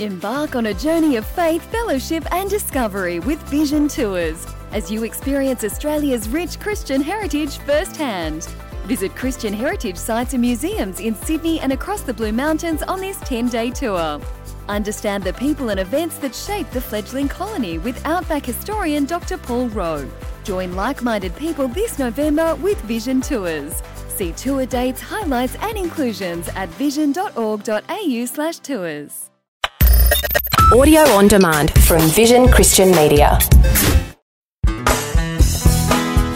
Embark on a journey of faith, fellowship, and discovery with Vision Tours as you experience Australia's rich Christian heritage firsthand. Visit Christian heritage sites and museums in Sydney and across the Blue Mountains on this 10 day tour. Understand the people and events that shaped the fledgling colony with Outback historian Dr. Paul Rowe. Join like minded people this November with Vision Tours. See tour dates, highlights, and inclusions at vision.org.au/slash tours. Audio on demand from Vision Christian Media.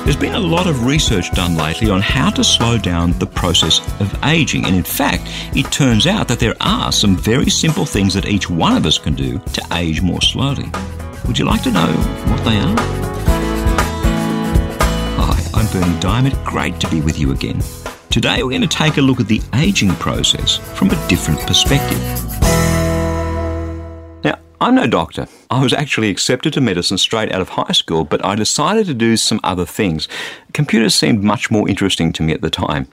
There's been a lot of research done lately on how to slow down the process of aging, and in fact, it turns out that there are some very simple things that each one of us can do to age more slowly. Would you like to know what they are? Hi, I'm Berni Dymet. Great to be with you again. Today, we're going to take a look at the aging process from a different perspective. I'm no doctor. I was actually accepted to medicine straight out of high school, but I decided to do some other things. Computers seemed much more interesting to me at the time.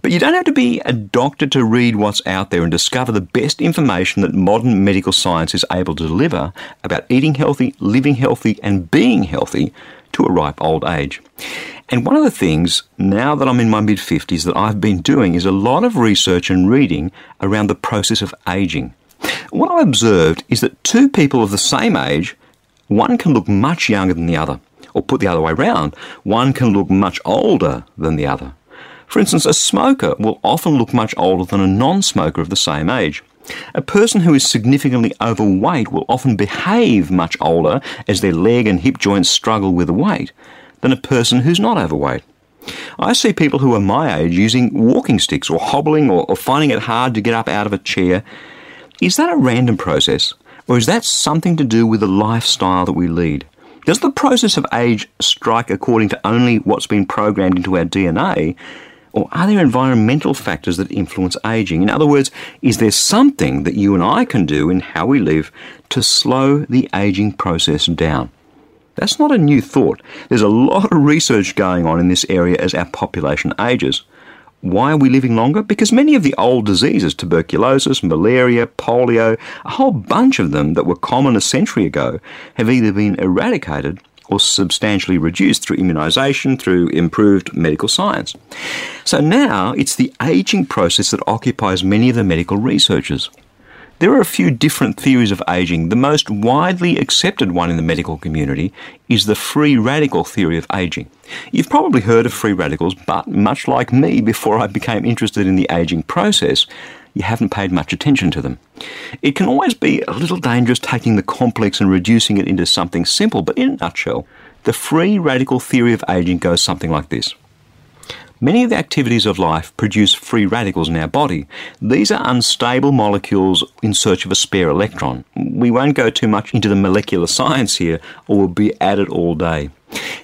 But you don't have to be a doctor to read what's out there and discover the best information that modern medical science is able to deliver about eating healthy, living healthy, and being healthy to a ripe old age. And one of the things, now that I'm in my mid 50s, that I've been doing is a lot of research and reading around the process of aging. What I observed is that two people of the same age, one can look much younger than the other. Or put the other way around, one can look much older than the other. For instance, a smoker will often look much older than a non smoker of the same age. A person who is significantly overweight will often behave much older as their leg and hip joints struggle with the weight than a person who's not overweight. I see people who are my age using walking sticks or hobbling or, or finding it hard to get up out of a chair is that a random process, or is that something to do with the lifestyle that we lead? Does the process of age strike according to only what's been programmed into our DNA, or are there environmental factors that influence aging? In other words, is there something that you and I can do in how we live to slow the aging process down? That's not a new thought. There's a lot of research going on in this area as our population ages. Why are we living longer? Because many of the old diseases, tuberculosis, malaria, polio, a whole bunch of them that were common a century ago, have either been eradicated or substantially reduced through immunisation, through improved medical science. So now it's the aging process that occupies many of the medical researchers. There are a few different theories of aging. The most widely accepted one in the medical community is the free radical theory of aging. You've probably heard of free radicals, but much like me before I became interested in the aging process, you haven't paid much attention to them. It can always be a little dangerous taking the complex and reducing it into something simple, but in a nutshell, the free radical theory of aging goes something like this. Many of the activities of life produce free radicals in our body. These are unstable molecules in search of a spare electron. We won't go too much into the molecular science here, or we'll be at it all day.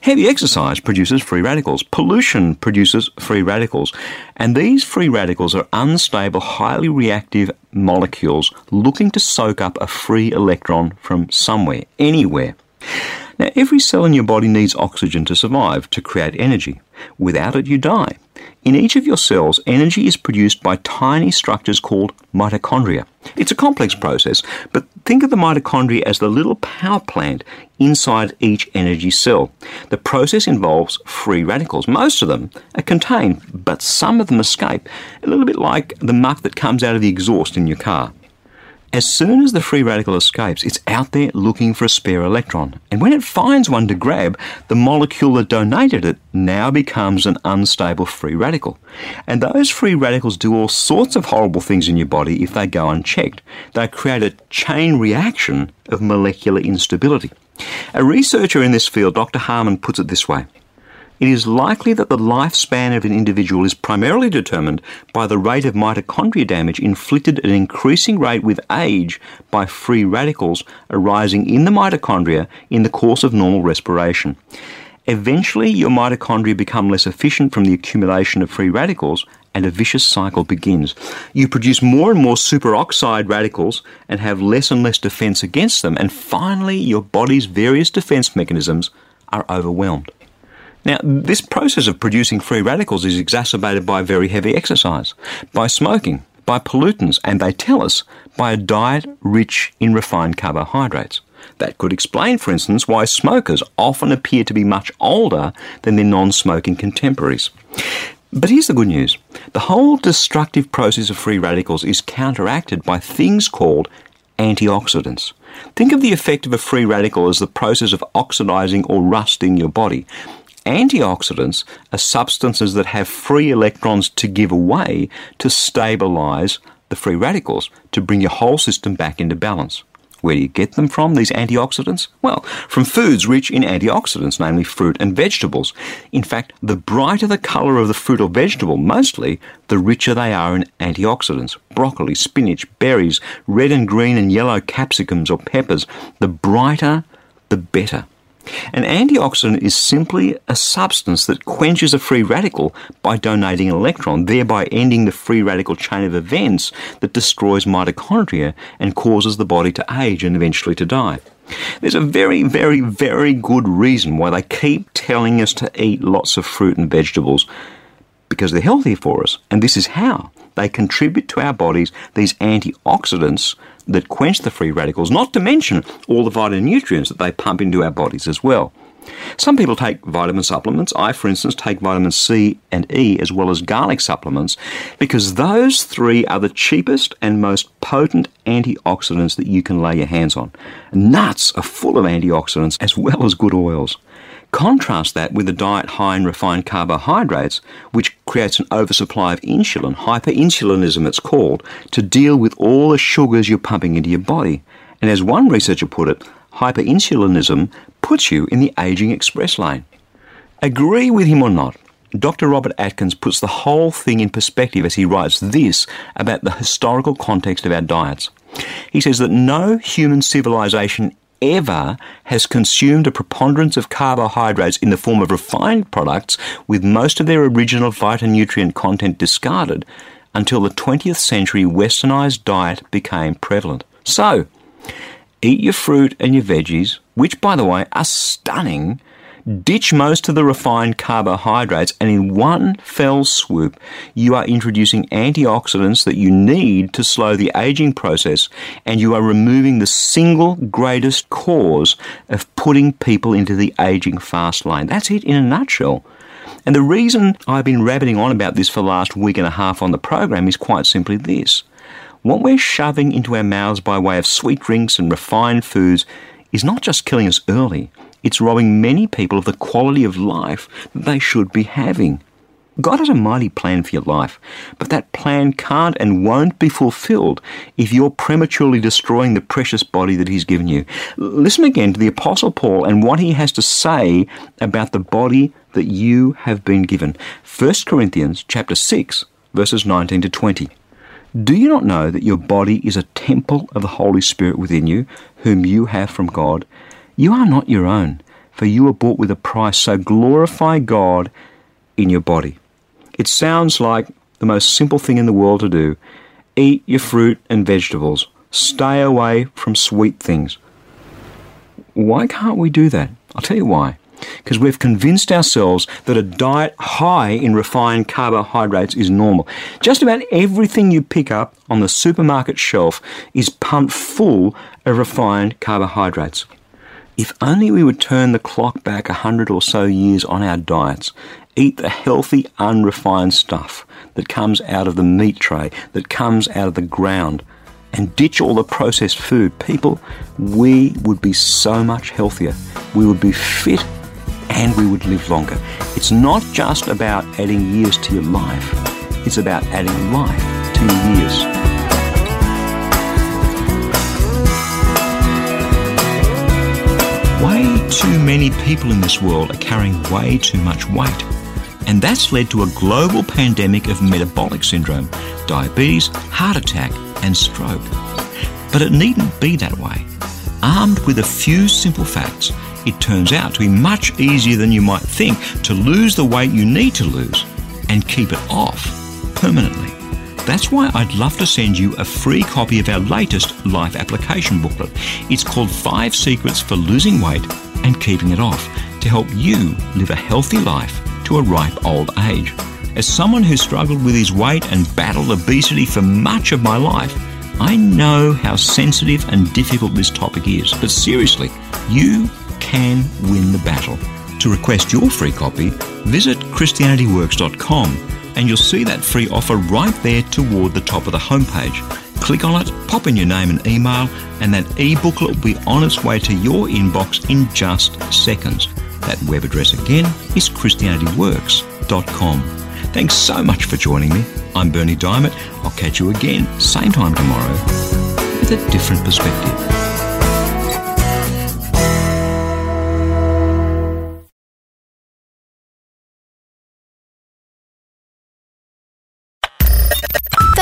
Heavy exercise produces free radicals. Pollution produces free radicals. And these free radicals are unstable, highly reactive molecules looking to soak up a free electron from somewhere, anywhere. Now, every cell in your body needs oxygen to survive, to create energy. Without it, you die. In each of your cells, energy is produced by tiny structures called mitochondria. It's a complex process, but think of the mitochondria as the little power plant inside each energy cell. The process involves free radicals. Most of them are contained, but some of them escape, a little bit like the muck that comes out of the exhaust in your car. As soon as the free radical escapes, it's out there looking for a spare electron. And when it finds one to grab, the molecule that donated it now becomes an unstable free radical. And those free radicals do all sorts of horrible things in your body if they go unchecked. They create a chain reaction of molecular instability. A researcher in this field, Dr. Harman, puts it this way it is likely that the lifespan of an individual is primarily determined by the rate of mitochondria damage inflicted at an increasing rate with age by free radicals arising in the mitochondria in the course of normal respiration. Eventually, your mitochondria become less efficient from the accumulation of free radicals, and a vicious cycle begins. You produce more and more superoxide radicals and have less and less defense against them, and finally, your body's various defense mechanisms are overwhelmed. Now, this process of producing free radicals is exacerbated by very heavy exercise, by smoking, by pollutants, and they tell us by a diet rich in refined carbohydrates. That could explain, for instance, why smokers often appear to be much older than their non smoking contemporaries. But here's the good news the whole destructive process of free radicals is counteracted by things called antioxidants. Think of the effect of a free radical as the process of oxidizing or rusting your body. Antioxidants are substances that have free electrons to give away to stabilize the free radicals, to bring your whole system back into balance. Where do you get them from, these antioxidants? Well, from foods rich in antioxidants, namely fruit and vegetables. In fact, the brighter the colour of the fruit or vegetable, mostly, the richer they are in antioxidants. Broccoli, spinach, berries, red and green and yellow capsicums or peppers, the brighter, the better. An antioxidant is simply a substance that quenches a free radical by donating an electron, thereby ending the free radical chain of events that destroys mitochondria and causes the body to age and eventually to die. There's a very, very, very good reason why they keep telling us to eat lots of fruit and vegetables because they're healthy for us, and this is how. They contribute to our bodies these antioxidants that quench the free radicals, not to mention all the vitamin nutrients that they pump into our bodies as well. Some people take vitamin supplements. I, for instance, take vitamin C and E as well as garlic supplements because those three are the cheapest and most potent antioxidants that you can lay your hands on. Nuts are full of antioxidants as well as good oils. Contrast that with a diet high in refined carbohydrates, which creates an oversupply of insulin, hyperinsulinism it's called, to deal with all the sugars you're pumping into your body. And as one researcher put it, hyperinsulinism puts you in the aging express lane. Agree with him or not, Dr. Robert Atkins puts the whole thing in perspective as he writes this about the historical context of our diets. He says that no human civilization ever has consumed a preponderance of carbohydrates in the form of refined products with most of their original phytonutrient content discarded until the 20th century westernized diet became prevalent. So, eat your fruit and your veggies, which by the way are stunning Ditch most of the refined carbohydrates, and in one fell swoop, you are introducing antioxidants that you need to slow the aging process, and you are removing the single greatest cause of putting people into the aging fast lane. That's it in a nutshell. And the reason I've been rabbiting on about this for the last week and a half on the program is quite simply this. What we're shoving into our mouths by way of sweet drinks and refined foods is not just killing us early, it's robbing many people of the quality of life that they should be having. God has a mighty plan for your life, but that plan can't and won't be fulfilled if you're prematurely destroying the precious body that He's given you. Listen again to the Apostle Paul and what he has to say about the body that you have been given. 1 Corinthians chapter 6, verses 19 to 20. Do you not know that your body is a temple of the Holy Spirit within you, whom you have from God? You are not your own, for you were bought with a price, so glorify God in your body. It sounds like the most simple thing in the world to do. Eat your fruit and vegetables. Stay away from sweet things. Why can't we do that? I'll tell you why. Because we've convinced ourselves that a diet high in refined carbohydrates is normal. Just about everything you pick up on the supermarket shelf is pumped full of refined carbohydrates. If only we would turn the clock back a hundred or so years on our diets, eat the healthy, unrefined stuff that comes out of the meat tray, that comes out of the ground, and ditch all the processed food, people, we would be so much healthier. We would be fit and we would live longer. It's not just about adding years to your life, it's about adding life to your years. Way too many people in this world are carrying way too much weight. And that's led to a global pandemic of metabolic syndrome, diabetes, heart attack, and stroke. But it needn't be that way. Armed with a few simple facts, it turns out to be much easier than you might think to lose the weight you need to lose and keep it off permanently. That's why I'd love to send you a free copy of our latest life application booklet. It's called Five Secrets for Losing Weight and Keeping It Off to help you live a healthy life to a ripe old age. As someone who struggled with his weight and battled obesity for much of my life, I know how sensitive and difficult this topic is. But seriously, you can win the battle. To request your free copy, visit ChristianityWorks.com and you'll see that free offer right there toward the top of the homepage. Click on it, pop in your name and email, and that e-booklet will be on its way to your inbox in just seconds. That web address again is ChristianityWorks.com. Thanks so much for joining me. I'm Berni Dymet. I'll catch you again, same time tomorrow, with a different perspective.